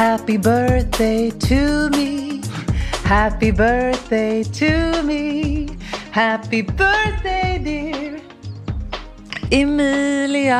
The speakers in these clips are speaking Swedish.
Happy birthday to me. Happy birthday to me. Happy birthday dear Emilia.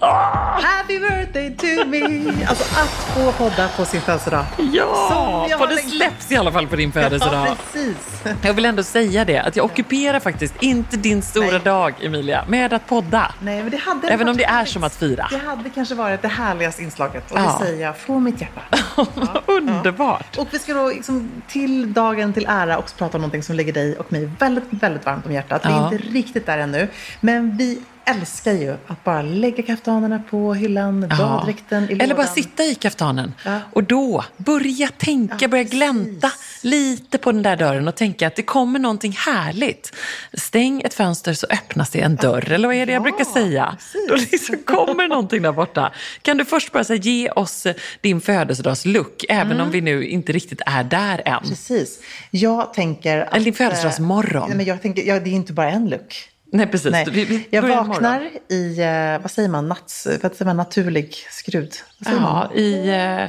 Happy birthday to me. Alltså att få podda på sin födelsedag. Ja, för det släpps i alla fall på din födelsedag. Ja, precis. Jag vill ändå säga det, att jag ockuperar faktiskt inte din stora Nej. dag, Emilia, med att podda. Nej, men det hade Även om det är som att fira. Det hade kanske varit det härligaste inslaget. Och det Ja. säger jag från mitt hjärta. Underbart. Och vi ska då liksom till dagen till ära också prata om någonting som ligger dig och mig väldigt, väldigt varmt om hjärtat. Vi är Ja. inte riktigt där ännu. Men vi älskar ju att bara lägga kaftanerna på hyllan, Ja. baddräkten i lådan. Eller bara sitta i kaftanen. Ja. Och då börja tänka, Ja, börja precis. glänta lite på den där dörren och tänka att det kommer någonting härligt. Stäng ett fönster så öppnas det en dörr, eller vad är det jag Ja, brukar säga? precis. Då liksom kommer någonting där borta. Kan du först bara säga, ge oss din födelsedagslook, även Mm. om vi nu inte riktigt är där än. Precis. Jag tänker att... Eller din födelsedagsmorgon. eh, Nej, men jag tänker, ja, det är inte bara en look. Nej, precis. Nej. Vi, vi jag vaknar imorgon. i, eh, vad säger man, nats, vad säger man, naturlig skrud. Säger man? Ja, i eh,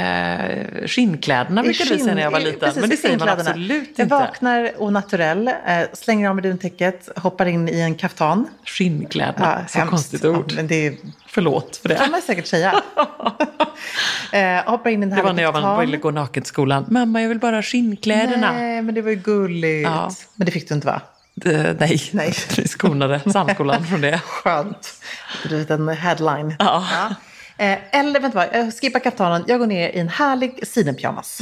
eh, skinnkläderna brukade vi säga när jag var skinn- liten. precis, men det säger man absolut Jag inte. vaknar au naturell, eh, slänger av mig duntäcket, hoppar in i en kaftan. Skinnkläderna, så hemskt. konstigt ord. Ja, men det Förlåt för det. kan man säkert säga. eh, hoppar in i en Det var när jag var, ville gå naken till skolan. Mamma, jag vill bara ha skinnkläderna. Nej, men det var ju gulligt. Ja. Men det fick du inte va? Eh, nej, Nej. skonade Sandskolan från det. Skönt. Du vet en headline. Ja. Eh, eller vänta bara, jag skippar kaftanen. Jag går ner i en härlig sidenpyjamas.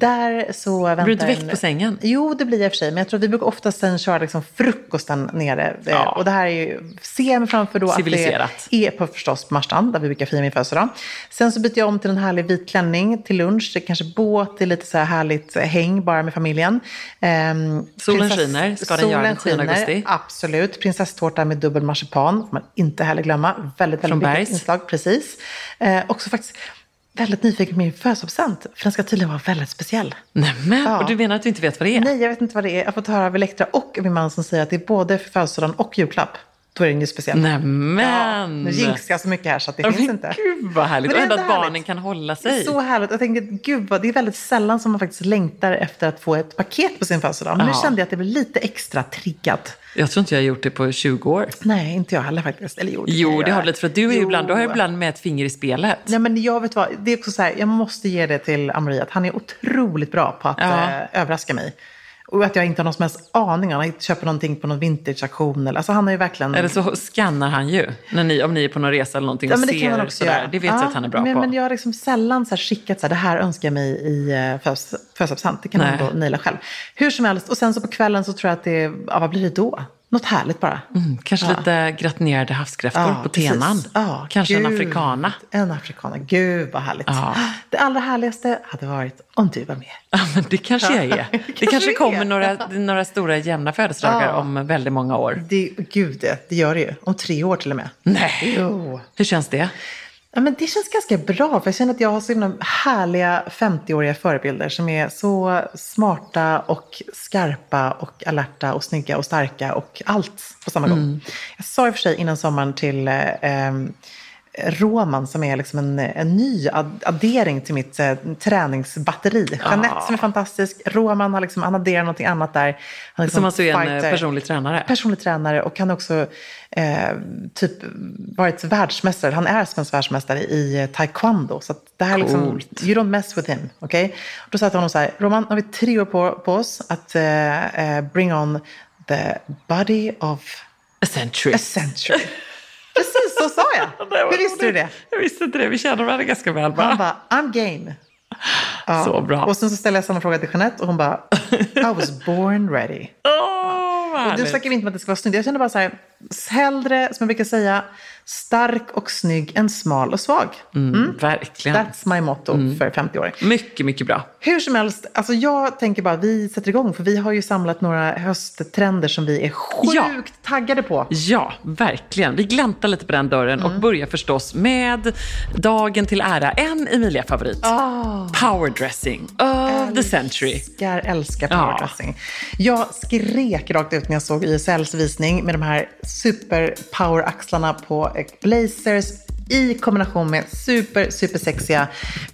Där så väntar Mm. Blir du inte väckt på sängen? Jo, det blir jag i och för sig. Men jag tror att vi brukar oftast sen köra liksom frukosten nere. Eh, Ja. Och det här är ju, ser jag mig framför då att det är på förstås Marstrand, där vi brukar fira min födelsedag. Sen så byter jag om till en härlig vit klänning till lunch. Det är kanske båt, det är lite så här härligt häng bara med familjen. Ehm, Solen skiner. Ska den göra den 10 skiner, augusti? Absolut. Prinsesstårta med dubbel marsipan, får man inte heller glömma. Väldigt, väldigt viktigt inslag. Precis. Eh, också faktiskt väldigt nyfiken på min födelsedagspresent. För den ska tydligen vara väldigt speciell. Nämen, Ja. och du menar att du inte vet vad det är? Nej, jag vet inte vad det är. Jag har fått höra av Elektra och min man som säger att det är både för födelsedagen och julklapp. Då är den ju speciell. Nämen! Ja, nu jinxar jag så mycket här så att det Ja, finns inte. Gud vad härligt. Men Och det är ändå att barnen kan hålla Det är sig. så härligt. Jag tänker, gud vad, det är väldigt sällan som man faktiskt längtar efter att få ett paket på sin födelsedag. Men nu Ja. kände jag att det blev lite extra triggad. Jag tror inte jag har gjort det på 20 år. Nej, inte jag heller faktiskt. Eller jo, det Jo, det har du lite. För att du, är Jo. ibland, du har ibland med ett finger i spelet. Nej, men jag vet vad, det är också så här, jag måste ge det till Amori att han är otroligt bra på att Ja. eh, överraska mig. Och att jag inte har någon som helst aning. Han köper någonting på någon vintage-auktion. Eller, alltså han har ju verkligen... Eller så skannar han ju, när ni, om ni är på någon resa eller någonting Ja, och man ser också sådär. göra. Det vet jag att han är bra men, på. Men jag har liksom sällan så här skickat så här, det här önskar jag mig i uh, födelsedagspresent. Det kan man Nej. då naila själv. Hur som helst, och sen så på kvällen så tror jag att det, ja vad blir det då? Något härligt bara. Mm, kanske Ja. lite gratinerade havskräftor Ja, på tenan. Ja, kanske en gud. afrikana. En afrikana. Gud vad härligt. Det allra härligaste hade varit om du var med. Ja, men det kanske jag är. det Det kanske kanske kommer några, några stora jämna födelsedagar om väldigt många år. Det, gud, det, det gör det ju. Om tre år till och med. Nej! Jo. Hur känns det? Ja, men det känns ganska bra, för jag känner att jag har så himla härliga 50-åriga förebilder som är så smarta och skarpa och alerta och snygga och starka och allt på samma gång. Jag sa i och för sig innan sommaren till eh, Roman som är liksom en, en ny ad- addering till mitt eh, träningsbatteri. Jeanette som är fantastisk. Roman har liksom, han adderar någonting annat där. Han liksom Som alltså är en eh, fighter personlig tränare. personlig tränare och han har också eh, typ varit världsmästare. Han är svensk världsmästare i eh, taekwondo. Så det här är liksom, Coolt. you don't mess with him. Okay? Då sa jag till honom så här, Roman, nu har vi tre år på, på oss att eh, eh, bring on the body of A century. a century. Precis så sa jag. Hur visste du det? Jag visste inte det. Vi känner varandra ganska väl. Han Va? bara, I'm game. Ja. Så bra. Och sen så ställde jag samma fråga till Jeanette och hon bara, I was born ready. Vad Och snackar vi inte om att det ska vara snyggt. Jag känner bara så här, hellre, som jag brukar säga, stark och snygg än smal och svag. Mm, verkligen. That's my motto för 50 år. Mycket, mycket bra. Hur som helst, alltså jag tänker bara vi sätter igång för vi har ju samlat några hösttrender som vi är sjukt Ja. taggade på. Ja, verkligen. Vi gläntar lite på den dörren Mm. och börjar förstås med dagen till ära, en Emilia-favorit. Ah. Powerdressing of the century. Älskar, älskar Ja. powerdressing. Jag skrek rakt ut när jag såg YSLs visning med de här super power-axlarna på eh, blazers i kombination med super, super sexiga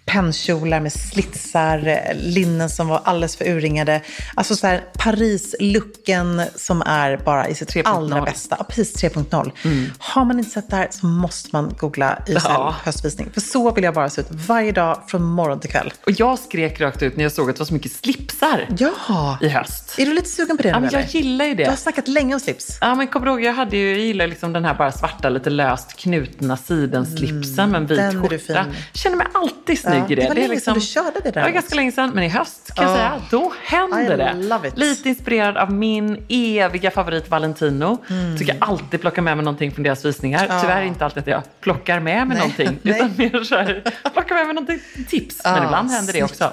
pennkjolar med slitsar, linnen som var alldeles för urringade. Alltså så här Paris-looken som är bara i sitt 3.0. allra bästa. Ja, precis 3.0. Har man inte sett det här så måste man googla YSL Ja. höstvisning. För så vill jag bara se ut varje dag från morgon till kväll. Och jag skrek rakt ut när jag såg att det var så mycket slipsar Ja! i höst. Är du lite sugen på det Ja, nu men jag eller? gillar ju Du har det. snackat länge om slips. Ja, men kommer du ihåg, jag, hade ju, jag gillar liksom den här bara svarta, lite löst knutna sidenslipsen med en vit den skjorta. Känner mig alltid snygg Ja, i det. det var är länge sedan du körde det där Det var ganska länge sedan, men i höst kan jag Ja. säga, då händer det. it. Lite inspirerad av min eviga favorit Valentino. Mm. Tycker alltid plocka med mig någonting från deras visningar. Tyvärr inte alltid att jag plockar med mig Nej. någonting, utan mer så här, plockar med mig någonting tips. Men ibland händer det också.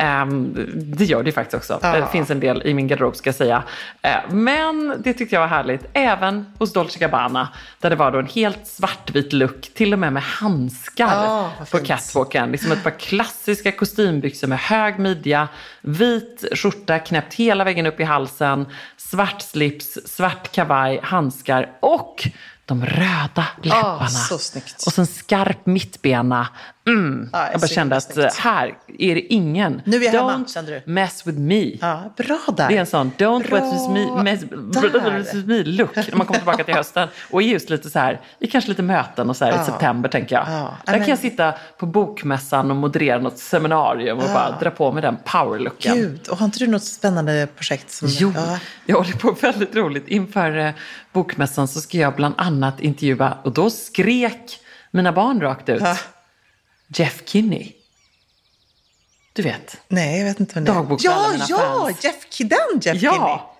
Ehm, det gör det faktiskt också. Ja. Det finns en del i min garderob ska jag säga. Eh, men det tyckte jag var härligt. Även hos Dolce Gabbana. Där det var då en helt svartvit look. Till och med med handskar Ja, vad på fint. catwalken. Liksom ett par klassiska kostymbyxor med hög midja. Vit skjorta knäppt hela vägen upp i halsen. Svart slips, svart kavaj, handskar och de röda läpparna. så snyggt. Och så en skarp mittbena. Mm. Ja, jag bara kände att eh, här är det ingen. Nu är jag hemma, Don't kände du? mess with me. Ja, bra där. Det är en sån don't Bra mess with me, mess, with me look när man kommer tillbaka till hösten. Och just lite så här, i kanske lite möten och så här Ja. i september tänker jag. Ja. Där kan jag sitta på bokmässan och moderera något seminarium och bara dra på med den powerlooken. Gud, och har inte du något spännande projekt? Som, Jo, Ja. jag håller på väldigt roligt. Inför eh, bokmässan så ska jag bland annat intervjua, och då skrek mina barn rakt ut. Jeff Kinney. Du vet, Nej, jag vet inte vad det är. Dagbokfällan, Ja, mina ja, fans. Jeff, den Jeff Kinney. ja,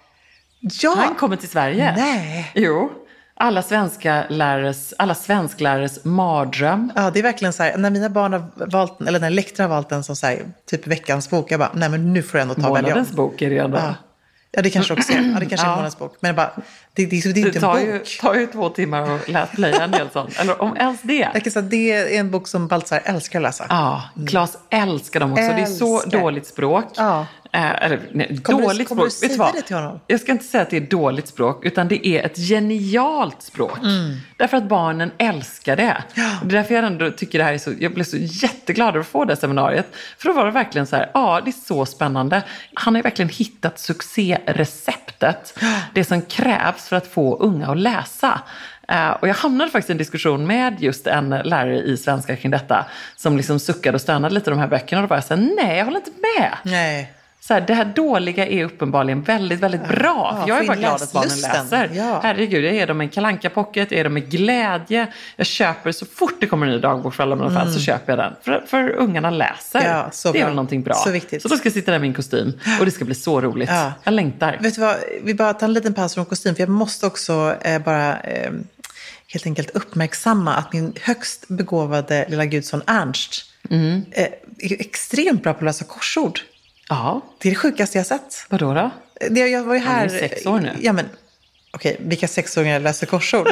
Ja, han kommer till Sverige. Nej. Jo, alla, svenska lärares, alla svensklärare mardröm. Ja, det är verkligen så här, när mina barn har valt, eller när Elektra har valt den som så här, typ veckans bok, jag bara, nej men nu får du ändå ta och välja om. Bok är det ändå. Ja. Ja, det kanske också är, ja, det kanske är Ja. månadens bok. Men bara, det, det, det är Det inte en ju, bok. tar ju två timmar att läsa plöja en del sånt. Eller om ens det. Jag kan säga, det är en bok som Baltzar älskar att läsa. Ja, Claes älskar dem också. Det är så Älskar. dåligt språk. Ja. Eh, eller, nej, Kommer du- dåligt kommer du språk. Vet säga vad? det till honom? Jag ska inte säga att det är dåligt språk, utan det är ett genialt språk. Mm. Därför att barnen älskar det. Och det är därför jag ändå tycker det här är så, jag blev så jätteglad över att få det seminariet. För då var det verkligen så här, ja det är så spännande. Han har ju verkligen hittat succéreceptet. Det som krävs för att få unga att läsa. Eh, och jag hamnade faktiskt i en diskussion med just en lärare i svenska kring detta. Som liksom suckade och stönade lite i de här böckerna. Och då var jag så här, nej jag håller inte med. Nej. Så här, det här dåliga är uppenbarligen väldigt, väldigt bra. Ja, jag är bara glad att barnen läser. Ja. Herregud, jag ger dem en kalanka pocket, jag ger dem med glädje. Jag köper så fort det kommer en ny dagbok för alla mina fans så köper jag den. För, för ungarna läser. Mm. Ja, det är bra. väl någonting bra. Så viktigt. Så då ska jag sitta där i min kostym och det ska bli så roligt. Ja. Jag längtar. Vet du vad, vi bara tar en liten paus från kostym, för jag måste också eh, bara eh, helt enkelt uppmärksamma att min högst begåvade lilla gudson Ernst Mm. eh, är extremt bra på att lösa korsord. Ja, Det är det sjukaste jag har sett. vadå då? Det, jag var ju Han är här... sex år nu. Ja, men okej, vilka sexåringar läser korsord?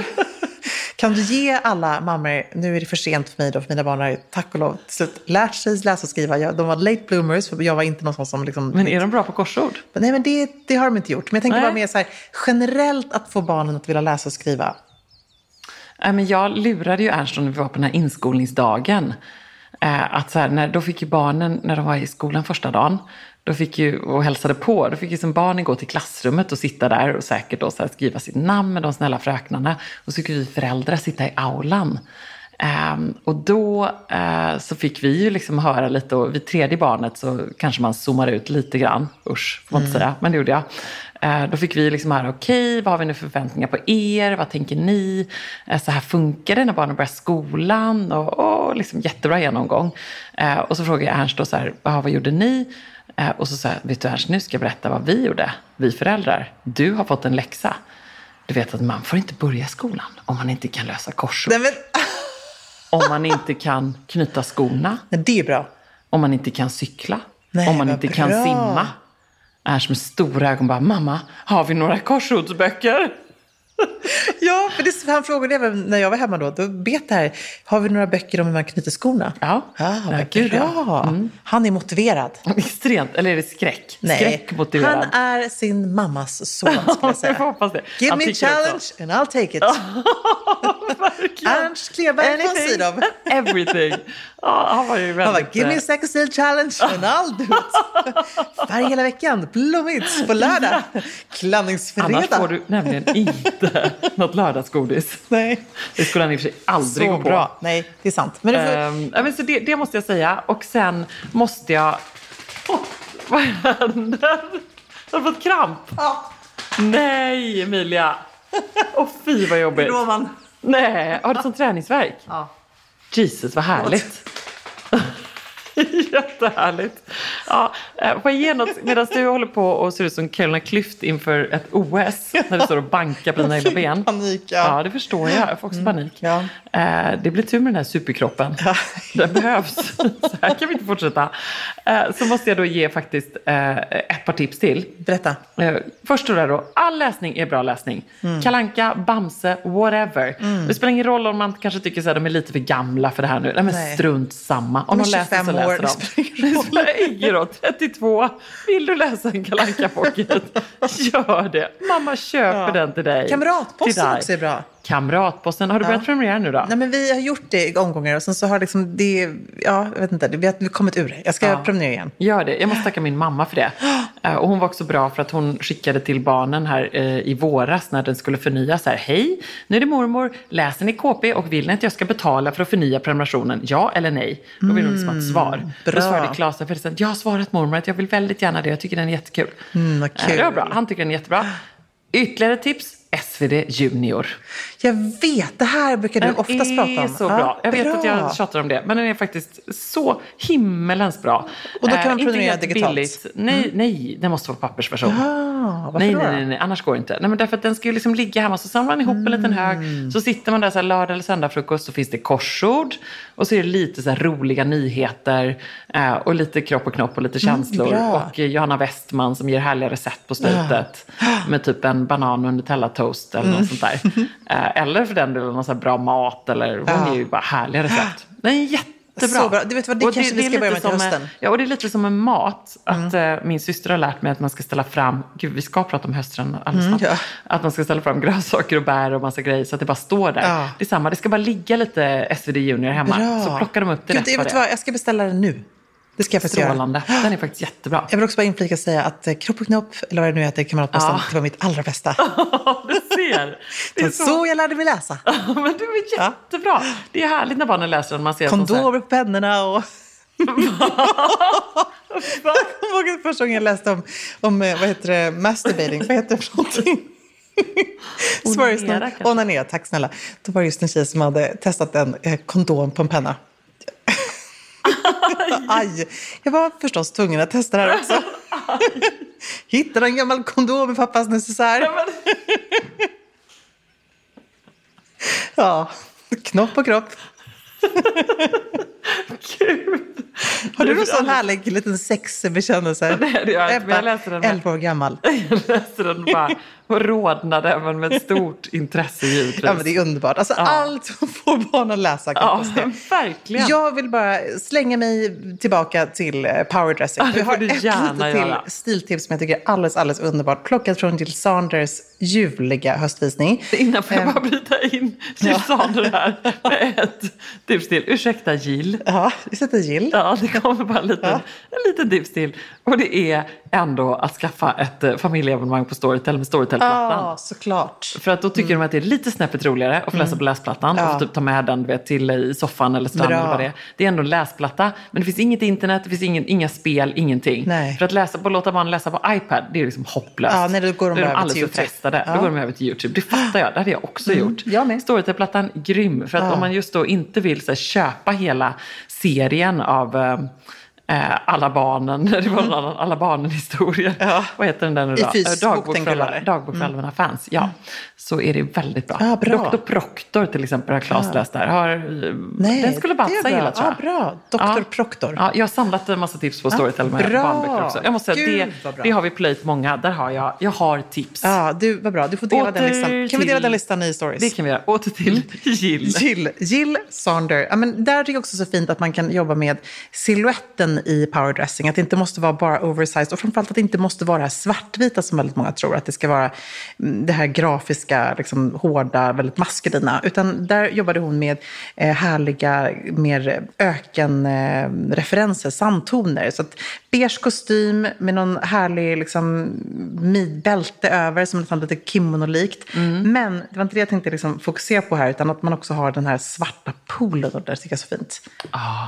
kan du ge alla mammor, nu är det för sent för mig då, för mina barn har tack och lov till slut lärt sig läsa och skriva. Jag, de var late bloomers, för jag var inte någon sån som liksom... Men är de bra på korsord? Nej, men det, det har de inte gjort. Men jag tänker Nej. bara mer så här, generellt att få barnen att vilja läsa och skriva. Nej, men jag lurade ju Ernst när vi var på den här inskolningsdagen. Eh, att så här, när, då fick ju barnen, när de var i skolan första dagen, då fick ju, och hälsade på, då fick ju som barnen gå till klassrummet och sitta där och säkert då så skriva sitt namn med de snälla fröknarna. Och så fick vi föräldrar sitta i aulan. Ehm, och då eh, så fick vi ju liksom höra lite, och vid tredje barnet så kanske man zoomar ut lite grann, usch får man inte säga, men det gjorde jag. Eh, då fick vi liksom höra, okej, vad har vi nu för förväntningar på er? Vad tänker ni? Eh, så här funkar det när barnen börjar skolan? Och, och liksom jättebra genomgång. Eh, och så frågade jag Ernst då så här, "Jaha, vad gjorde ni? Och så sa jag, vet du Ernst, nu ska jag berätta vad vi gjorde. Vi föräldrar. Du har fått en läxa. Du vet att man får inte börja skolan om man inte kan lösa korsord. Nej, men, Om man inte kan knyta skorna. nej, det är bra. Om man inte kan cykla. Nej, om man inte kan bra. simma. Ernst med stora ögon bara, mamma, har vi några korsordsböcker? Ja, för det, han frågade även när jag var hemma då. Då bet det här. Har vi några böcker om hur man knyter skorna? Ja. Ah, Ja, gud, ja. bra. Han är motiverad. Extremt, eller är det skräck? Nej, Skräckmotiverad. han är sin mammas son skulle jag jag säga. hoppas det. Give Han me a challenge and I'll take it. Ernst Kleberg Anything, Sydow. Everything. Ja, han var ju väldigt... Han bara, give me a second seal challenge and I'll do it. Färg hela veckan, blommigt på lördag, Annars klandningsfredag. får du nämligen inte något lördagsgodis. Nej. Det skulle han i och för sig aldrig Så gå på. bra. Nej, det är sant. Men du får... Ja, men så det, det måste jag säga. Och sen måste jag... Åh, vad händer? Jag har fått kramp. ja, Nej, Emilia. Åh, fy vad jobbigt. då man... Nej, har du sån träningsvärk? Ja. Jesus, vad härligt. Jättehärligt. Ja, eh, får jag ge något medan du håller på och ser ut som Carolina Klüft inför ett OS när du står och bankar på dina egna ben? Panik, ja. Mm. Ja, det förstår jag. Jag får också panik. ja. Eh, det blir tur med den här superkroppen. Den behövs. Så här kan vi inte fortsätta. Eh, så måste jag då ge faktiskt ett par tips till. Berätta. Först då all läsning är bra läsning. Mm. Kalanka, Bamse, whatever. Det spelar ingen roll om man kanske tycker att de är lite för gamla för det här nu. Nej men Nej. strunt samma. Om De är de läser 25 så läser år, de. det spelar ingen roll. 32. Vill du läsa en Kalanka pocket Gör det. Mamma köper Ja. den till dig. Till Kamratposten dig. också är bra. Kamratposten. Har du börjat prenumerera nu då? Nej, men vi har gjort det i omgångar och sen så har liksom det, ja, jag vet inte, vi har kommit ur det. Jag ska Ja. prenumerera igen. Gör det. Jag måste tacka min mamma för det. Eh, Och hon var också bra för att hon skickade till barnen här eh, i våras när den skulle förnyas. Här, Hej, nu är det mormor. Läser ni KP och vill ni att jag ska betala för att förnya prenumerationen? Ja eller nej? Då vill hon liksom ha ett svar. Då bra. svarade Claes, för det, jag har svarat mormor att jag vill väldigt gärna det. Jag tycker den är jättekul. Mm, vad Eh, kul. Det var bra. Han tycker den är jättebra. Ytterligare tips. SvD Junior. Jag vet, det här brukar du Den oftast prata om. är så Ja, bra. Jag vet bra. att jag tjatar om det, men den är faktiskt så himmelens bra. Och då kan Eh, man inte prenumerera digitalt? Mm. billigt. Nej, nej, det måste vara pappersversion. Ah, varför Nej, nej, nej, nej, annars går det inte. Nej, men därför att den ska ju liksom ligga hemma, så samlar man ihop en liten Mm. hög, så sitter man där så här lördag eller söndag frukost, så finns det korsord, och så är det lite så här roliga nyheter, eh, och lite kropp och knopp och lite känslor. Mm, och eh, Johanna Westman som ger härliga recept på slutet, med typ en banan och Nutella-toast eller Mm. något sånt där. Eh, eller för den delen någon så här bra mat, eller hon Ja. ger ju bara härliga recept. Den är jättebra. Så bra. Du vet vad, det Och kanske vi är ska börja lite med till som, hösten. Mm. Ja, och det är lite som en mat. Att eh, min syster har lärt mig att man ska ställa fram, gud vi ska prata om hösten alldeles. Mm, ja. Att man ska ställa fram grönsaker och bär och massa grejer så att det bara står där. Ja. Det är samma, det ska bara ligga lite SvD Junior hemma. Bra. Så plockar de upp det Gud, rätt jag vet det är. vad, jag ska beställa den nu. Det ska jag faktiskt göra. Strålande. Den är faktiskt jättebra. Jag vill också bara inflika och säga att eh, Kropp och knopp, eller vad det nu heter, Kamratposten, Ja. det var mitt allra bästa. du ser. Det är så, så jag lärde mig läsa. Men du är jättebra. Det är härligt när barnen läser den. Man ser Kondomer på pennorna och... jag kommer ihåg första gången jag läste om, om eh, vad heter det, masturbating. Vad heter det för någonting? Onanera, kanske? Onanera, tack snälla. Då var det just en tjej som hade testat en eh, kondom på en penna. Aj! Jag var förstås tvungen att testa det här också. Hittade en gammal kondom i pappas necessär. Ja, knopp och kropp. Gud. Har du Det någon sån härlig liten sexbekännelse? Nej, det har jag inte, jag läste den med- 11 år gammal. Jag läste den bara och rodnade, men med ett stort intresse givetvis. Ja, men det är underbart. Alltså, Ja. Allt som får barn att läsa kan Ja, kosta. verkligen. Jag vill bara slänga mig tillbaka till eh, powerdressing. Ja, det Vi har ett litet till stiltips som jag tycker är alldeles, alldeles underbart. Plockat från Jill Sanders ljuvliga höstvisning. Innan får jag Ehm, bara bryta in Susanne här med ett tips till. Ursäkta Jill. Ja, vi sätter gill. Ja, det kommer bara en liten, Ja. en liten tips till. Och det är ändå att skaffa ett eh, familjeabonnemang på Storytel med Storytel-plattan. Ja, såklart. För att då tycker de att det är lite snäppet roligare att få läsa på läsplattan Mm. Ja. och få typ ta med den vet, till i soffan eller stranden eller vad det är. Det är ändå en läsplatta, men det finns inget internet, det finns ingen, inga spel, ingenting. Nej. För att läsa på, låta barn läsa på iPad, det är liksom hopplöst. Ja, nej, då går de är bara över alldeles för frestade. Ja. Då går de över till YouTube. Det fattar jag, det hade jag också gjort. jag med. Storytel-plattan, grym. För att om man just då inte vill så här, köpa hela serien av eh, alla barnen, det var annan Alla barnen-historia. Ja. Vad heter den där nu I då? fysisk Eh, bok, Dagbok för eller? dagbok för allmänna fans. Ja, så är det väldigt bra. Ja, bra. Dr. Proctor till exempel har Claes läst där. Har, eh, Nej, den skulle Batsa bra. gilla tror jag. Ja, bra. Doktor Proctor. Ja, jag har samlat en massa tips på Storytel med bra. barnböcker också. Jag måste säga, Gud, det, det har vi plöjt många. Där har jag, jag har tips. Ja, du, vad bra. Du får dela den Åter listan. Kan vi dela till- den listan i stories? Det kan vi göra. Åter till Jill. Jill, Jill Sonder. Ja, men där tycker jag också så fint att man kan jobba med siluetten i powerdressing. Att det inte måste vara bara oversized och framförallt att det inte måste vara det här svartvita som väldigt många tror. Att det ska vara mm, det här grafiska, liksom, hårda, väldigt maskulina. Utan där jobbade hon med eh, härliga, mer ökenreferenser, sandtoner. Så att beige kostym med någon härlig liksom, midbälte över som nästan lite kimonolikt. Men det var inte det jag tänkte liksom fokusera på här, utan att man också har den här svarta poolen och det tycker jag är så fint.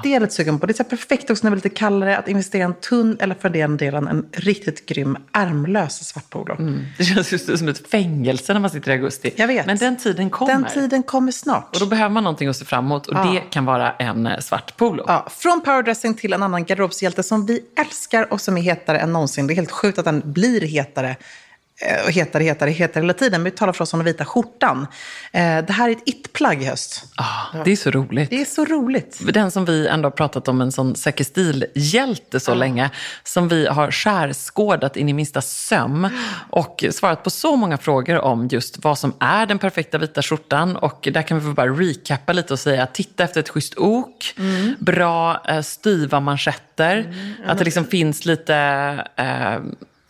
Det är jag lite sugen på. Det är så perfekt också när det är lite kallare att investera i en tunn eller för den delen en riktigt grym ärmlös svart polo. Det känns just som ett fängelse när man sitter i augusti. Jag vet. Men den tiden kommer. Den tiden kommer snart. Och då behöver man någonting att se fram emot och Ja. det kan vara en eh, svart polo. Ja, från powerdressing till en annan garderobshjälte som vi älskar och som är hetare än någonsin. Det är helt sjukt att den blir hetare. Eh, Och hetare, hetare, hetare hela tiden. Men vi talar förstås om den vita skjortan. Eh, Det här är ett it-plagg i höst. Ah, det är så roligt. Det är så roligt. Den som vi ändå har pratat om, en sån säker stil-hjälte så länge, som vi har skärskådat in i minsta söm och svarat på så många frågor om just vad som är den perfekta vita skjortan. Och där kan vi bara recappa lite och säga, titta efter ett schysst ok, bra eh, styva manschetter, att det liksom finns lite eh,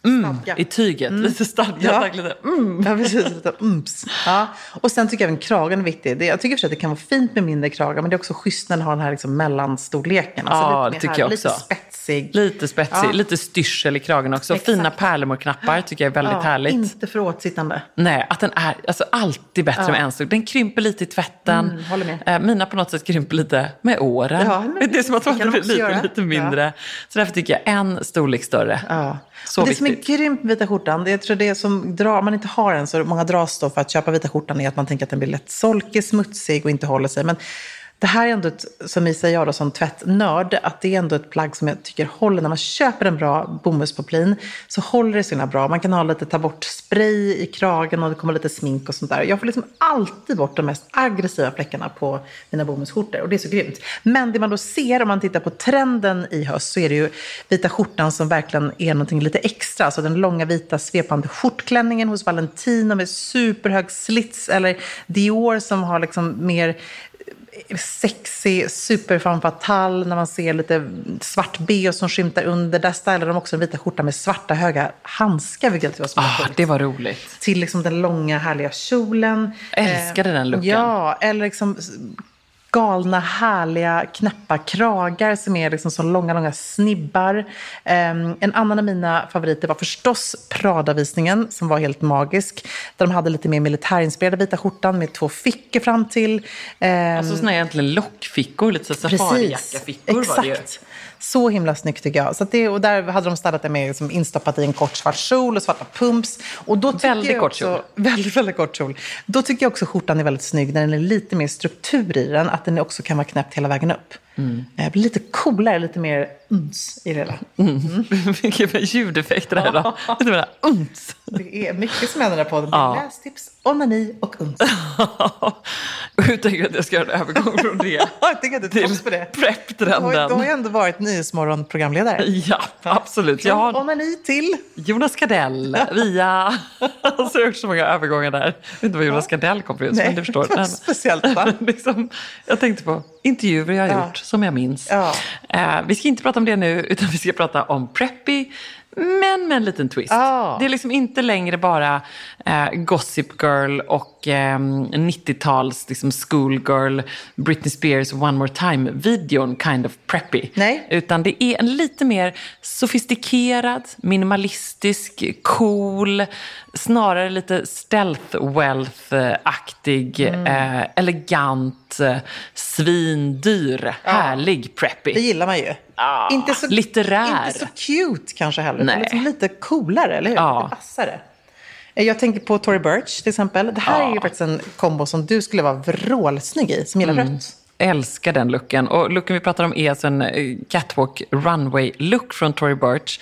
mm, i tyget, lite stadga, Ja. lite mm. Ja, precis. Lite umps. Ja. Och sen tycker jag även kragen är viktig. Jag tycker för att det kan vara fint med mindre kragar, men det är också schysst när den har den här liksom mellanstorleken. Ja, lite det tycker här- jag Lite också. Spetsig. Lite spetsig, Ja. lite styrsel i kragen också. Exakt. Fina pärlemorknappar tycker jag är väldigt Ja, härligt. Inte för åtsittande. Nej, att den är alltså, alltid bättre med en storlek. Den krymper lite i tvätten. Mm, håller med. Eh, mina på något sätt krymper lite med åren. Ja, men det är som att kan blir lite, göra. lite mindre. Så därför tycker jag en storlek större. Ja. Så och det som är viktigt. grymt med vita skjortan, det jag tror det som drar, man inte har en så många dras då för att köpa vita skjortan är att man tänker att den blir lätt solkig, smutsig och inte håller sig. Men det här är ändå, ett, som Isa jag då som tvättnörd, att det är ändå ett plagg som jag tycker håller. När man köper en bra bomullspoplin så håller det så himla bra. Man kan ha lite ta bort spray i kragen och det kommer lite smink och sånt där. Jag får liksom alltid bort de mest aggressiva fläckarna på mina bomullsskjortor och det är så grymt. Men det man då ser om man tittar på trenden i höst så är det ju vita skjortan som verkligen är någonting lite extra. Alltså den långa vita svepande skjortklänningen hos Valentino med superhög slits eller Dior som har liksom mer sexy, super femme fatale när man ser lite svart bh som skymtar under. Där stylar de också den vita skjortan med svarta höga handskar, vilket var så Ah, det var roligt. Till liksom den långa härliga kjolen. Älskade den looken. Ja, eller liksom galna, härliga, knäppa kragar som är liksom så långa, långa snibbar. Ehm, en annan av mina favoriter var förstås Prada-visningen som var helt magisk. Där de hade lite mer militärinspirerade vita skjortan med två fickor fram till. Ehm, Alltså här egentligen lockfickor, lite så safarijackafickor var det ju. Så himla snyggt tycker jag. Så det, och där hade de städat det med liksom instoppat i en kort svart kjol och svarta pumps. Och då tycker Väldigt jag kort kjol. Väldigt, väldigt kort kjol. Då tycker jag också skjortan är väldigt snygg när den är lite mer struktur i den. Att den också kan vara knäppt hela vägen upp. Mm. Eh, blir lite coolare, lite mer uns i det hela. Vilken ljudeffekt det här då. Lite mer uns. Det är mycket som händer där på podden. Ja. Lästips, onani och uns. Hur tänker du att jag ska göra en övergång från det jag tycker att är till för det. Du prep-trenden? du har ju ändå varit Nyhetsmorgon-programledare. Ja, absolut. Jag har onani till... Jonas Gardell via... Alltså jag har gjort så många övergångar där. Jag vet inte var Jonas Gardell kom från, men du förstår. det var speciellt va? liksom, jag tänkte på intervjuer jag har Ja. gjort, som jag minns. Ja. Eh, vi ska inte prata om det nu, utan vi ska prata om Preppy Men med en liten twist. Ah. Det är liksom inte längre bara eh, Gossip Girl och eh, 90-tals liksom schoolgirl, Britney Spears One More Time-videon kind of preppy. Nej. Utan det är en lite mer sofistikerad, minimalistisk, cool, snarare lite stealth wealth-aktig, eh, elegant, eh, svindyr, härlig preppy. Det gillar man ju. inte så, litterär. Inte så cute kanske heller. Nej. utan Liksom lite coolare, eller hur? Ja. Lite vassare. Eh, Jag tänker på Tory Burch till exempel. Det här är ju faktiskt en kombo som du skulle vara vrålsnygg i, som gillar Mm. rött. älskar den looken. Och looken vi pratar om är alltså en eh, catwalk runway-look från Tory Burch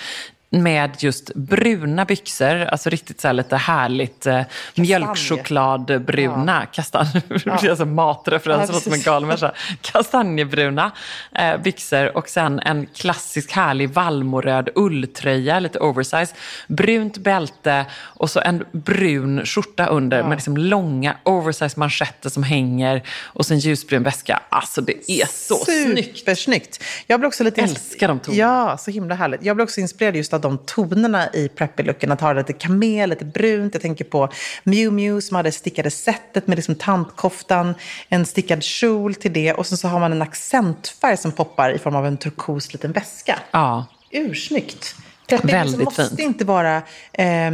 med just bruna byxor, alltså riktigt så här lite härligt eh, mjölkchokladbruna, kastanj, det blir alltså matreferens, Ja, ja, som en galen människa. Kastanjebruna eh, byxor och sen en klassisk härlig vallmoröd ulltröja, lite oversize, brunt bälte och så en brun skjorta under med liksom långa oversize manschetter som hänger och så en ljusbrun väska. Alltså det är så snyggt. Supersnyggt. Jag blir också lite... Älskar de tonerna. Ja, så himla härligt. Jag blir också inspirerad just av de tonerna i preppy-looken. Att ha lite kamel, lite brunt. Jag tänker på Miu Miu som hade stickade sättet med liksom tantkoftan, en stickad kjol till det och sen så har man en accentfärg som poppar i form av en turkos liten väska. Ja. Ursnyggt. Väldigt måste fint. inte vara eh,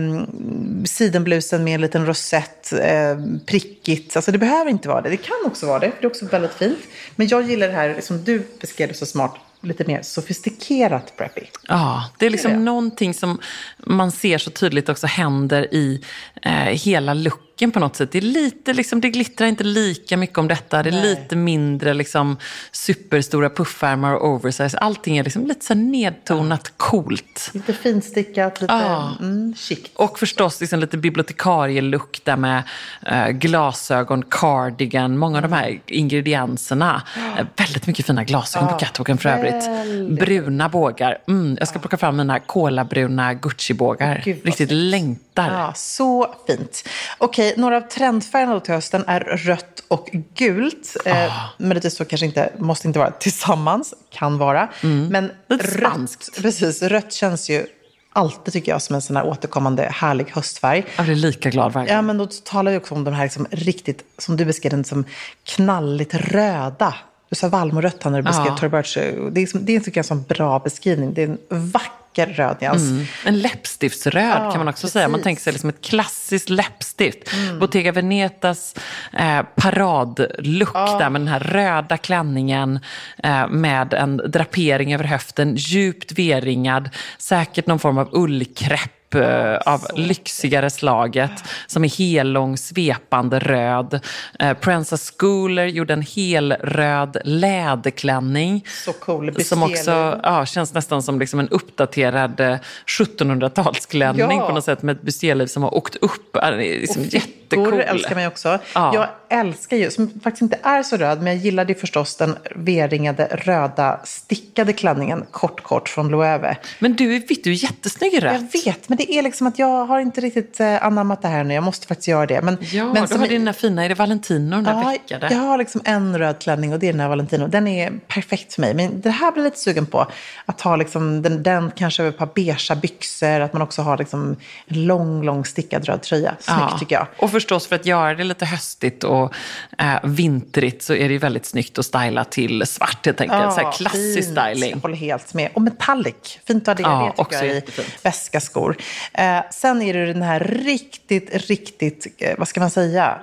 sidenblusen med en liten rosett, eh, prickigt. Alltså det behöver inte vara det. Det kan också vara det, för det är också väldigt fint. Men jag gillar det här, som du beskrev det så smart, lite mer sofistikerat preppy. Ja, det är liksom Det är det. någonting som man ser så tydligt också händer i eh, hela looken på något sätt. Det, är lite, liksom, det glittrar inte lika mycket om detta. Det är Nej. lite mindre liksom, superstora puffärmar och oversize. Allting är liksom lite så nedtonat coolt. Lite finstickat, lite Ja. mm, chic. Och förstås liksom lite bibliotekarielook där med eh, glasögon, cardigan, många av de här ingredienserna. Eh, väldigt mycket fina glasögon på catwalken för övrigt. väldigt. Bruna bågar. Mm, jag ska plocka fram mina kolabruna Gucci-bågar. Riktigt snyggt. Ja, så fint. Okej, några av trendfärgerna till hösten är rött och gult. Eh, Möjligtvis så kanske inte, måste inte vara tillsammans, kan vara. Men Lite rött, precis, rött känns ju alltid tycker jag som en sån här återkommande härlig höstfärg. Jag blir lika glad varje. Ja, men då talar vi också om de här liksom riktigt, som du beskrev den som knalligt röda. Du sa vallmorött här när du beskrev Ja. Tory Burch. Det är, det är tycker jag, en sån bra beskrivning. Det är en vacker röd nyans. Mm. En läppstiftsröd Ja, kan man också säga. Man precis. tänker sig liksom ett klassiskt läppstift. Bottega Venetas eh, paradlook där med den här röda klänningen eh, med en drapering över höften, djupt V-ringad, säkert någon form av ullkräpp eh, av lyxigare slaget som är hellång, svepande röd. Eh, Princess Schooler gjorde en helröd läderklänning. Så cool. Som också ja, känns nästan som liksom en uppdaterad eh, 1700-talsklänning Ja. på något sätt med ett bustieliv som har åkt upp. Liksom fickor jättecool. älskar ju också. Ja. Jag älskar ju, som faktiskt inte är så röd, men jag gillade ju förstås den V-ringade röda stickade klänningen kort kort från Loewe. Men du du är jättesnygg i rött. Jag vet, men det är liksom att jag har inte riktigt eh, anammat det här nu. Jag måste faktiskt göra det. Men, Ja, men du har dina fina, är det Valentino den där Ja, veckade? jag har liksom en röd klänning och det är den här Valentino. Den är perfekt för mig. Men det här blir jag lite sugen på. Att ha liksom den, den kanske över ett par beigea byxor. Att man också har liksom en lång, lång stickad röd tröja. Snyggt tycker jag. Och förstås för att göra det lite höstigt och eh, vintrigt så är det ju väldigt snyggt att styla till svart helt enkelt. så här klassisk fint. styling. Jag håller helt med. Och metallic. Fint att ha det. Ja, det tycker jag är jättefint. väska, skor. Eh, sen är det den här riktigt, riktigt, eh, vad ska man säga?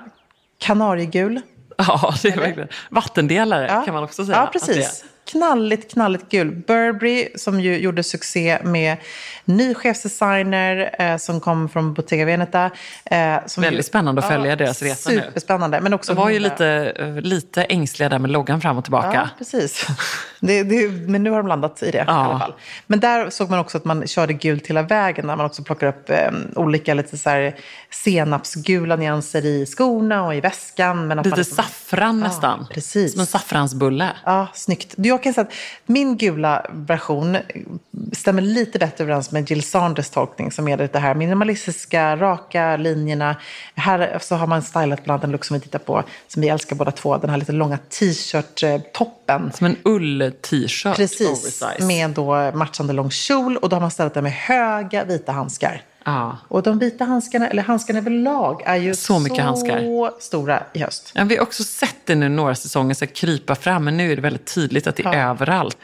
Kanariegul. Ja, det är verkligen. Vattendelare Ja. kan man också säga. Ja, precis. Knalligt, knalligt gul. Burberry som ju gjorde succé med ny chefsdesigner eh, som kom från Bottega Veneta. Eh, Väldigt spännande att följa deras resa nu. Superspännande. Men också De var ju lite, eh, lite ängsliga där med loggan fram och tillbaka. Ja, precis. Det, det, men nu har de landat i det i alla fall. Men där såg man också att man körde gult hela vägen. Där man också plockar upp eh, olika lite så här senapsgula nyanser i skorna och i väskan. Men Lite liksom- saffran Ja, nästan. precis. Som en saffransbulle. Ja, snyggt. Jag jag kan säga att min gula version stämmer lite bättre överens med Jill Sanders tolkning som är det här minimalistiska, raka linjerna. Här så har man stylat bland annat en look som vi tittar på, som vi älskar båda två, den här lite långa t-shirt-toppen. Som en ull-t-shirt. Precis, oversize. med då matchande lång kjol och då har man ställt den med höga vita handskar. Ja. Och de vita handskarna, eller handskarna överlag, är ju Så mycket handskar. stora i höst. Ja, vi har också sett det nu några säsonger så krypa fram, men nu är det väldigt tydligt att det är överallt.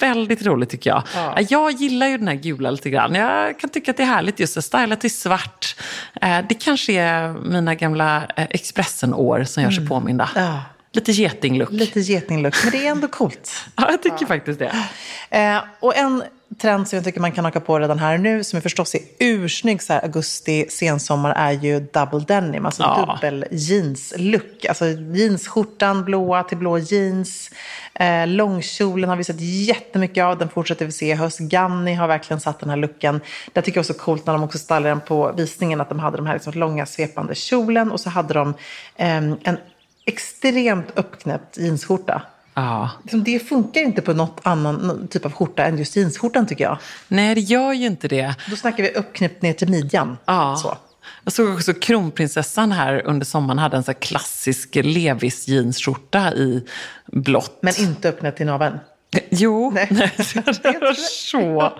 Väldigt roligt tycker jag. Ja. Jag gillar ju den här gula lite grann. Jag kan tycka att det är härligt just att styla till svart. Eh, Det kanske är mina gamla eh, Expressen-år som gör sig påminda. Ja. Lite getinglook. Lite getinglook, men det är ändå coolt. Ja, jag tycker faktiskt det. Eh, och en trend som jag tycker man kan haka på redan här nu, som är förstås är ursnygg så här augusti, sensommar, är ju double denim, alltså Ja. dubbel jeans-look. Alltså jeansskjortan, blåa till blå jeans. Eh, långkjolen har vi sett jättemycket av, den fortsätter vi se i höst. Ganni har verkligen satt den här looken. Det tycker jag var så coolt när de också stylade den på visningen, att de hade de här liksom långa svepande kjolen och så hade de eh, en extremt uppknäppt jeansskjorta. Ja. Liksom, Det funkar inte på något annan typ av skjorta än just jeansskjortan tycker jag. Nej, det gör ju inte det. Då snackar vi uppknäppt ner till midjan. Ja. Så. Jag såg också kronprinsessan här under sommaren hade en så klassisk Levis jeansskjorta i blått. Men inte uppknäppt till naveln. Jo, Nej. det var så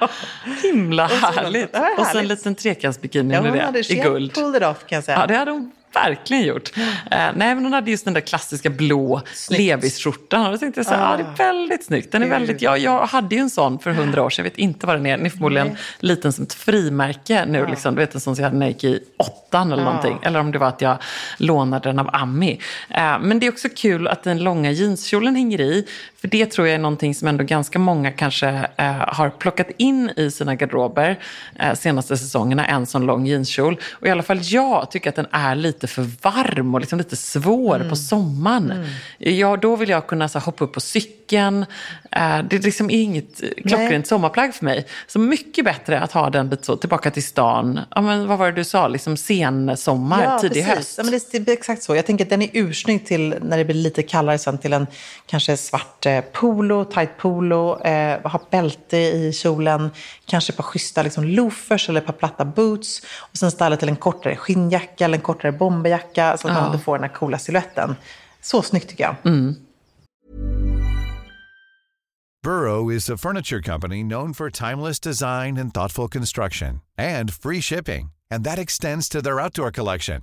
himla härligt. Och så en liten trekantsbikini Ja, under det, i guld. pulled it off kan jag säga. Ja, det hade hon verkligen gjort. Eh, nej, men hon hade just den där klassiska blå Levis-skjortan. Och då tänkte jag så här, ah. det är väldigt snyggt. Den är väldigt, ja, jag hade ju en sån för hundra år sedan, jag vet inte vad den är. Den är förmodligen liten som ett frimärke nu. Liksom. Du vet en sån som jag hade när jag gick i åttan eller Ja. någonting. Eller om det var att jag lånade den av Ami. Eh, men det är också kul att den långa jeanskjolen hänger i. För det tror jag är någonting som ändå ganska många kanske eh, har plockat in i sina garderober eh, senaste säsongerna, en sån lång jeanskjol. Och i alla fall jag tycker att den är lite för varm och liksom lite svår på sommaren. Ja, då vill jag kunna så, hoppa upp på cykeln. Eh, det liksom är inget eh, klockrent sommarplagg för mig. Så mycket bättre att ha den lite så, tillbaka till stan. Ja, men vad var det du sa, liksom sensommar, tidig höst. Ja, men det blir exakt så. Jag tänker att den är ursnygg till när det blir lite kallare sen till en kanske svart polo, tight polo, eh, ha bälte i kjolen, kanske ett par schyssta liksom, loafers eller ett par platta boots och sen styla till en kortare skinnjacka eller en kortare bomberjacka så att man Ja. ändå får den här coola siluetten. Så snyggt tycker jag. Burrow is a furniture company known for timeless design and thoughtful construction and free shipping, and that extends to their outdoor collection.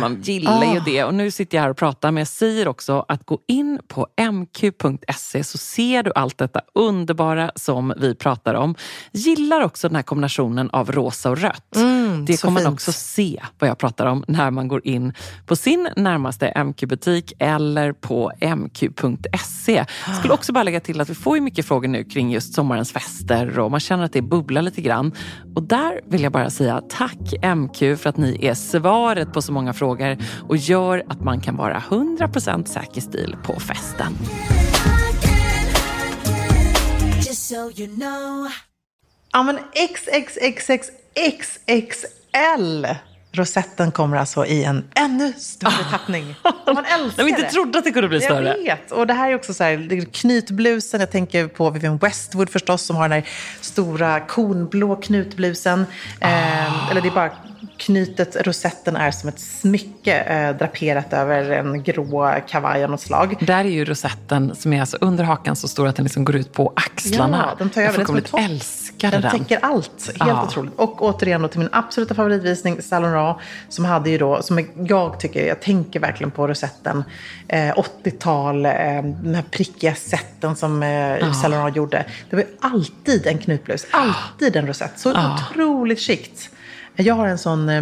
Man gillar ju Ah. det. Och nu sitter jag här och pratar, men jag säger också att gå in på mq.se så ser du allt detta underbara som vi pratar om. Gillar också den här kombinationen av rosa och rött. Mm, det kommer man också se vad jag pratar om när man går in på sin närmaste MQ-butik eller på mq.se. Skulle också bara lägga till att vi får ju mycket frågor nu kring just sommarens fester och man känner att det bubblar lite grann. Och där vill jag bara säga tack MQ för att ni är svaret på så många frågor och gör att man kan vara 100% säker stil på festen. Just so you know. Ja, men XXXXXL. Rosetten kommer alltså i en ännu större tappning. Man älskar vi inte det. trodde att det kunde bli större. Jag vet. Och det här är också så här, knytblusen. Jag tänker på Vivienne Westwood förstås som har den här stora konblå knutblusen. Eh, eller det är bara knytet, rosetten är som ett smycke eh, draperat över en grå kavaj av något slag. Där är ju rosetten som är alltså under hakan så stor att den liksom går ut på axlarna. Ja, den tar jag över. En fullkomligt älskade Den den. täcker allt. Helt Ja. otroligt. Och återigen då till min absoluta favoritvisning, Saint Laurent, som hade ju då, som jag tycker, jag tänker verkligen på rosetten, eh, 80-tal, eh, den här prickiga sätten som eh, Saint Laurent gjorde. Det var ju alltid en knutblus, alltid en rosett. Så otroligt chict. Jag har en sån, eh,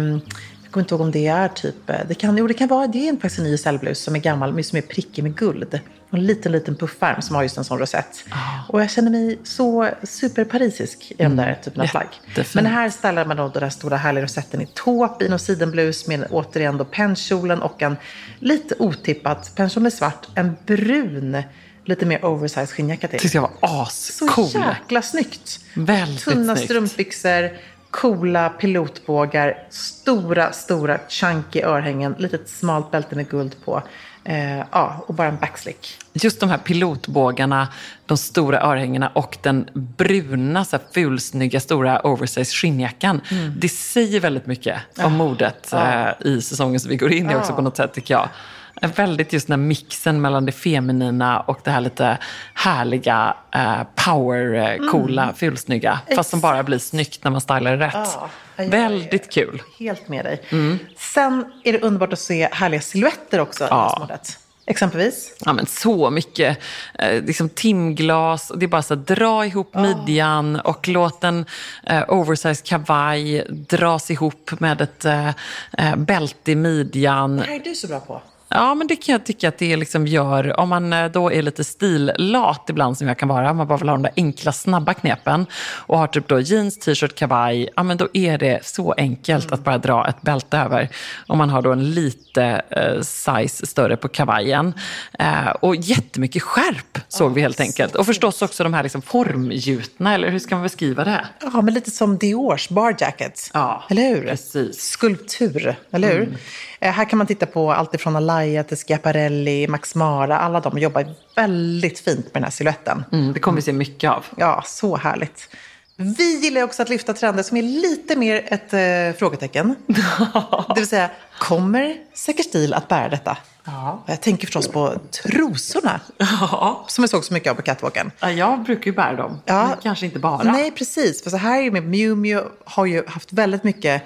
jag kommer inte ihåg om det är typ, eh, det kan, jo det kan vara, det är en faktiskt en ny cellblus som är gammal, men som är prickig med guld. Och en liten, liten puffärm som har just en sån rosett. Och jag känner mig så superparisisk i de där typen av plagg. Men här ställer man då den där stora härliga rosetten i taupe i någon sidenblus med återigen då pennkjolen och en lite otippat, pennkjolen är svart, en brun, lite mer oversized skinnjacka till. tyckte jag var Så ascool. jäkla snyggt. Väldigt Tunna snyggt. strumpbyxor, coola pilotbågar, stora, stora chunky örhängen, litet smalt bälte med guld på. Eh, ja, och bara en backslick. Just de här pilotbågarna, de stora örhängena och den bruna, så här, fulsnygga, stora oversize skinnjackan. Mm. Det säger väldigt mycket om modet eh, i säsongen som vi går in i också på något sätt, tycker jag. Väldigt just den här mixen mellan det feminina och det här lite härliga, eh, power, eh, coola, Mm. fulsnygga. Fast som bara blir snyggt när man stylar det rätt. Ja, Väldigt kul. Helt med dig. Sen är det underbart att se härliga silhuetter också Ja. Exempelvis. Ja, men så mycket eh, liksom timglas. Och det är bara så att dra ihop midjan och låt en eh, oversized kavaj dras ihop med ett eh, eh, bälte i midjan. Det här är du så bra på. Ja, men det kan jag tycka att det liksom gör, om man eh, då är lite stillat ibland som jag kan vara, om man bara vill ha de där enkla snabba knepen och har typ då jeans, t-shirt, kavaj, ja men då är det så enkelt att bara dra ett bälte över. Om man har då en lite eh, size större på kavajen. Eh, och jättemycket skärp såg vi helt enkelt. Och förstås också de här liksom formgjutna, eller hur ska man beskriva det? Ja, men lite som Diors bar jacket. Ja, eller hur? precis. Skulptur, eller hur? Eh, här kan man titta på allt ifrån Alaya till Schiaparelli, Max Mara. Alla de jobbar väldigt fint med den här siluetten. Mm, det kommer vi se mycket av. Ja, så härligt. Vi gillar också att lyfta trender som är lite mer ett eh, frågetecken. det vill säga, kommer Säker stil att bära detta? Ja. Jag tänker förstås på trosorna, Ja. som vi såg så mycket av på catwalken. Ja, jag brukar ju bära dem, Ja. men kanske inte bara. Nej, precis. För så här är med Miu Miu har ju haft väldigt mycket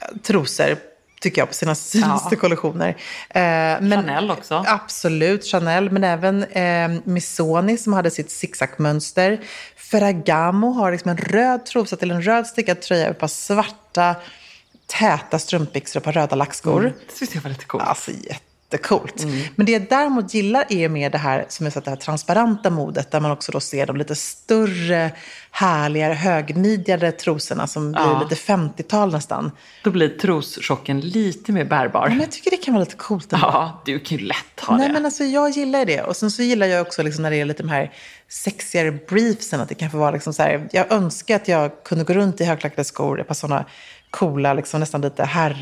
ja, trosor, tycker jag, på sina senaste kollektioner. Eh, men, Chanel också. Absolut, Chanel. Men även eh, Missoni som hade sitt zigzagmönster. Ferragamo har liksom en röd trosa till en röd stickad tröja, ett par svarta täta strumpbyxor och ett par röda lackskor. Det tyckte jag var lite coolt. Alltså jättecoolt. Men det jag däremot gillar är mer det här som är så att det här transparenta modet där man också då ser de lite större, härligare, högmidjade trosorna som blir Ja. lite 50-tal nästan. Då blir trostjocken lite mer bärbar. Men jag tycker det kan vara lite coolt ändå. Ja, du kan ju lätt ha Nej det. men alltså jag gillar det. Och sen så gillar jag också liksom när det är lite de här sexigare briefsen. Att det kan få vara liksom så här. Jag önskar att jag kunde gå runt i högklackade skor. Ett par sådana coola, liksom nästan lite herr,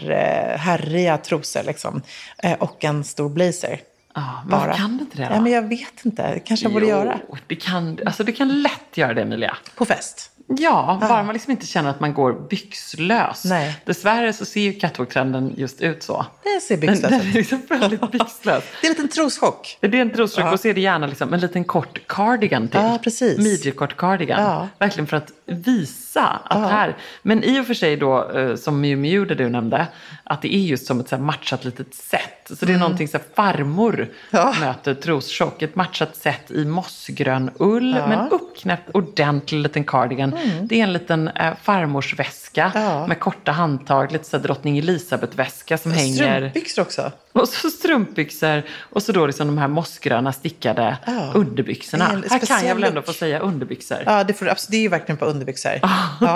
herriga trosor liksom. Eh, Och en stor blazer. Ja, varför kan du inte det då? Ja, men jag vet inte. Det kanske jag borde Jo, göra. Det kan, alltså, du kan lätt göra det, Emilia. På fest. Ja, bara man liksom inte känner att man går byxlös. Nej. Dessvärre så ser ju catwalk-trenden just ut så. Det ser Den, byxlös den är ut. liksom väldigt byxlös. Det är en liten troschock. Det är en trosrock och så är det gärna liksom en liten kort cardigan till. Ja, precis. Midjekort cardigan. Ja. Verkligen för att visa att här. Men i och för sig då, eh, som Miu Miu det du nämnde, att det är just som ett så matchat litet set. Så det är någonting så farmor Mm. Ja. möter trostjock. Ett matchat set i mossgrön ull men uppknäppt ordentlig liten cardigan. Det är en liten eh, farmorsväska Mm. Ja. med korta handtag, lite så drottning Elisabeth-väska som hänger. Strumpbyxor också. Och så strumpbyxor och så då liksom de här mossgröna stickade Ja. underbyxorna. Här kan jag väl ändå få säga underbyxor. Ja, det, får, absolut- det är ju verkligen på underbyxor.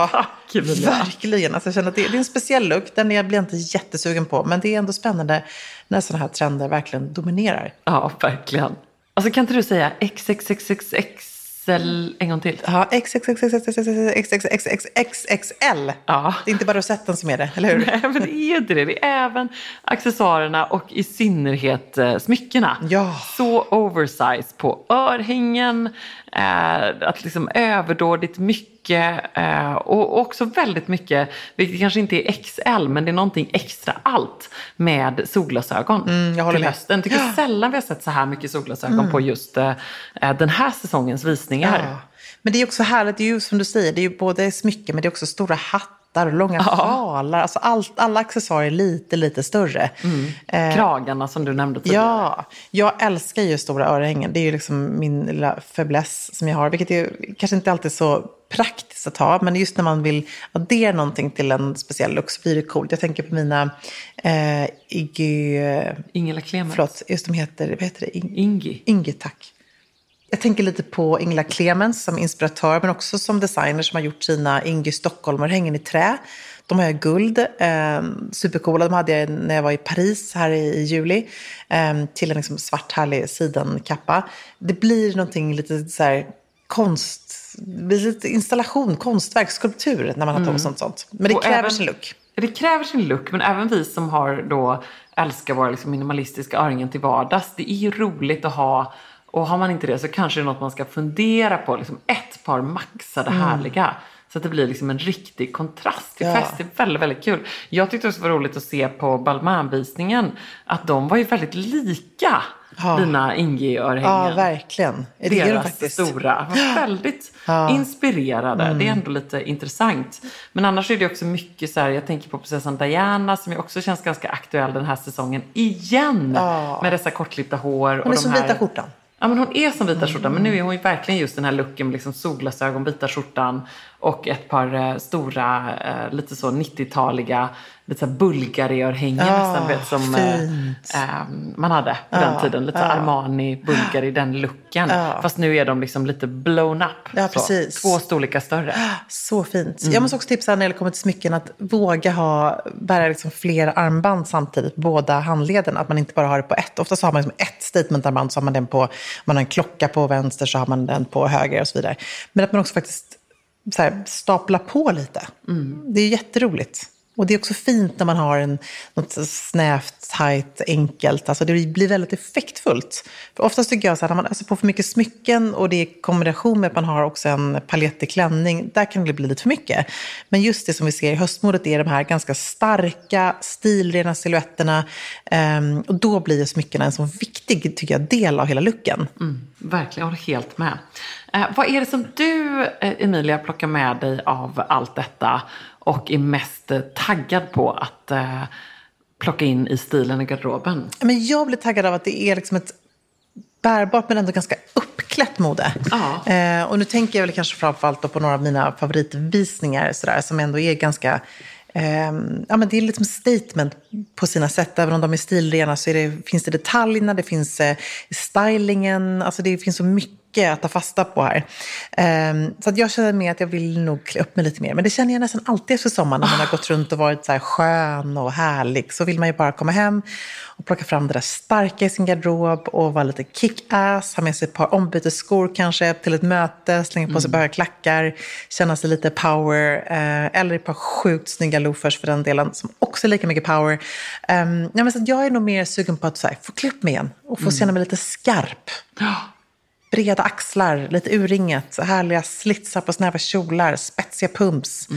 tack, Emilia. verkligen. Alltså, jag känner att det, det är en speciell look. Den jag blir inte jättesugen på. Men det är ändå spännande när sådana här trender verkligen dominerar. Ja, verkligen. Alltså kan inte du säga XXXXXL en gång till? Ja, XXXXXXXXL. Ja. Det är inte bara rosetten som är det, eller hur? Nej, men det är inte det. Det är även accessoarerna och i synnerhet eh, smyckena. Ja. Så oversize på örhängen, eh, att liksom överdådigt mycket eh, och också väldigt mycket, vilket kanske inte är XL, men det är någonting extra allt med solglasögon Mm, jag håller till med. hösten. Tycker sällan vi har sett så här mycket solglasögon på just eh, den här säsongens visningar. Ja. Men det är också härligt, det är ju som du säger, det är ju både smycken men det är också stora hattar och långa sjalar. Alltså allt, alla accessoarer är lite, lite större. Eh, Kragarna som du nämnde tidigare. Ja, jag älskar ju stora örhängen. Det är ju liksom min lilla fäbless som jag har. Vilket är kanske inte alltid så praktiskt att ha. Men just när man vill addera någonting till en speciell look så blir det coolt. Jag tänker på mina eh, Iggy... Ingela Clemens. Förlåt, just de heter... Vad heter det? In- Ingi. Ingy, tack. Jag tänker lite på Ingela Clemens som inspiratör men också som designer som har gjort sina Ingy Stockholm-örhängen i trä. De har jag guld, eh, supercoola. De hade jag när jag var i Paris här i, i juli. Eh, till en liksom svart härlig sidenkappa. Det blir någonting lite så här konst, lite installation, konstverk, skulptur när man har på sånt sånt. Men det Mm. Och kräver även- sin look. Det kräver sin look, men även vi som har då älskar våra liksom minimalistiska örhängen till vardags. Det är ju roligt att ha, och har man inte det så kanske det är något man ska fundera på. Liksom ett par maxade härliga. Så att det blir liksom en riktig kontrast till Mm. Ja. fest. Det är väldigt, väldigt kul. Jag tyckte också det var roligt att se på Balmain-visningen att de var ju väldigt lika Ja. dina Ingi-örhängen. Ja, verkligen. Det är de deras faktiskt. stora. Väldigt inspirerade. Det är ändå lite intressant. Men annars är det också mycket så här, jag tänker på prinsessan Diana som ju också känns ganska aktuell den här säsongen. Igen! Med dessa kortklippta hår. Hon och är som här... vita skjortan. Ja, men hon är som vita skjortan. Men nu är hon verkligen just den här looken med liksom solglasögon, vita skjortan och ett par eh, stora, eh, lite så 90-taliga, lite så Bulgari-örhängen Ja, nästan. Vet, som eh, eh, man hade på den tiden. Lite så Armani, Bulgari, den looken. Fast nu är de liksom lite blown up. Ja, så. precis. Två storlekar större. Så fint. Mm. Jag måste också tipsa när det kommer till smycken att våga ha, bära liksom flera armband samtidigt båda handlederna. Att man inte bara har det på ett. Ofta så har man liksom ett statementarmband så har man den på, om man har en klocka på vänster så har man den på höger och så vidare. Men att man också faktiskt så här, staplar på lite. Mm. Det är jätteroligt. Och det är också fint när man har en, något snävt, tajt, enkelt. Alltså det blir väldigt effektfullt. För oftast tycker jag så att när man öser på för mycket smycken och det är i kombination med att man har också en palettig klänning, där kan det bli lite för mycket. Men just det som vi ser i höstmodet är de här ganska starka, stilrena silhuetterna. Ehm, och då blir ju smyckena en så viktig, tycker jag, del av hela looken. Mm, verkligen, jag håller helt med. Eh, vad är det som du, eh, Emilia, plockar med dig av allt detta och är mest eh, taggad på att eh, plocka in i stilen i garderoben? Men jag blir taggad av att det är liksom ett bärbart men ändå ganska uppklätt mode. Ja. Eh, och nu tänker jag väl kanske framförallt på några av mina favoritvisningar sådär, som ändå är ganska... ehm, ja, men det är liksom statement på sina sätt. Även om de är stilrena så är det, finns det detaljerna, det finns eh, stylingen. Alltså det finns så mycket att ta fasta på här. Ehm, så att jag känner med att jag vill nog klä upp mig lite mer. Men det känner jag nästan alltid efter sommaren när man har gått runt och varit så här skön och härlig. Så vill man ju bara komma hem och plocka fram det där starka i sin garderob och vara lite kick-ass, ha med sig ett par ombytesskor kanske till ett möte, slänga på sig ett par klackar, känna sig lite power. Eh, eller ett par sjukt snygga loafers för den delen som också är lika mycket power. Um, ja, men så att jag är nog mer sugen på att så här, få klä upp mig igen och få känna mig lite skarp. Breda axlar, lite urringat, härliga slitsar på snäva kjolar, spetsiga pumps,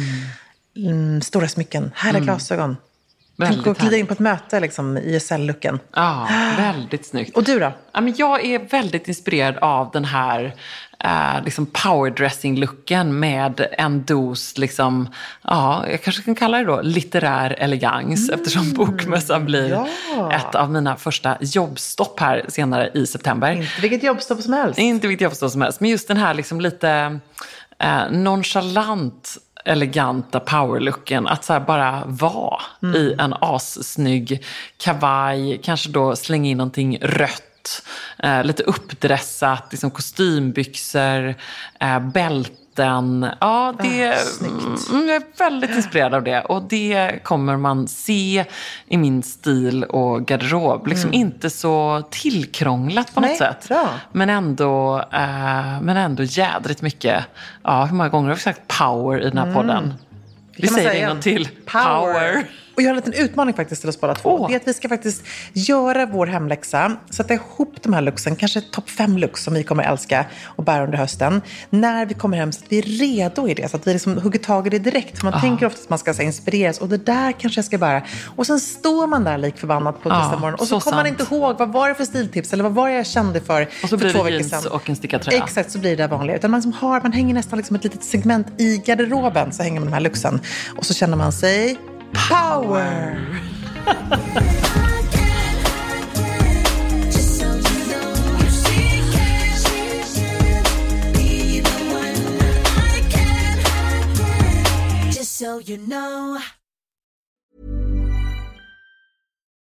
mm, stora smycken, härliga glasögon. Väldigt Tänk att glida in på ett möte, liksom, ISL-looken. Ja, väldigt snyggt. Och du då? Ja, men jag är väldigt inspirerad av den här eh, liksom powerdressing-looken med en dos, liksom, ja, jag kanske kan kalla det då litterär elegans eftersom bokmässan blir ja. ett av mina första jobbstopp här senare i september. Inte vilket jobbstopp som helst. Inte vilket jobbstopp som helst, men just den här liksom lite eh, nonchalant eleganta powerlooken. Att så bara vara i en assnygg kavaj, kanske då slänga in någonting rött, eh, lite uppdressat, liksom kostymbyxor, eh, bälten. Ja, det, Ah, snyggt. mm, jag är väldigt inspirerad av det. Och det kommer man se i min stil och garderob. Liksom inte så tillkrånglat på något Mm. Nej, sätt. bra. Men ändå, eh, men ändå jädrligt mycket. Ja, hur många gånger har vi sagt power i den här podden? Vi Mm. Kan man säger det en gång till. Power. Och jag har en liten utmaning faktiskt till oss båda två. Åh. Det är att vi ska faktiskt göra vår hemläxa, sätta ihop de här looksen, kanske topp fem looks som vi kommer älska och bära under hösten. När vi kommer hem så att vi är redo i det, så att vi liksom hugger tag i det direkt. För man tänker ofta att man ska så inspireras och det där kanske jag ska bära. Och sen står man där lik förbannat på Ja, tisdag morgon och så, så kommer man inte ihåg vad var det för stiltips eller vad var det jag kände för Och så för blir två det veckor jeans sedan. och en stickad tröja. Exakt, så blir det vanliga. Utan man, som har, man hänger nästan liksom ett litet segment i garderoben, så hänger man de här looksen. Och så känner man sig power! Just so you know,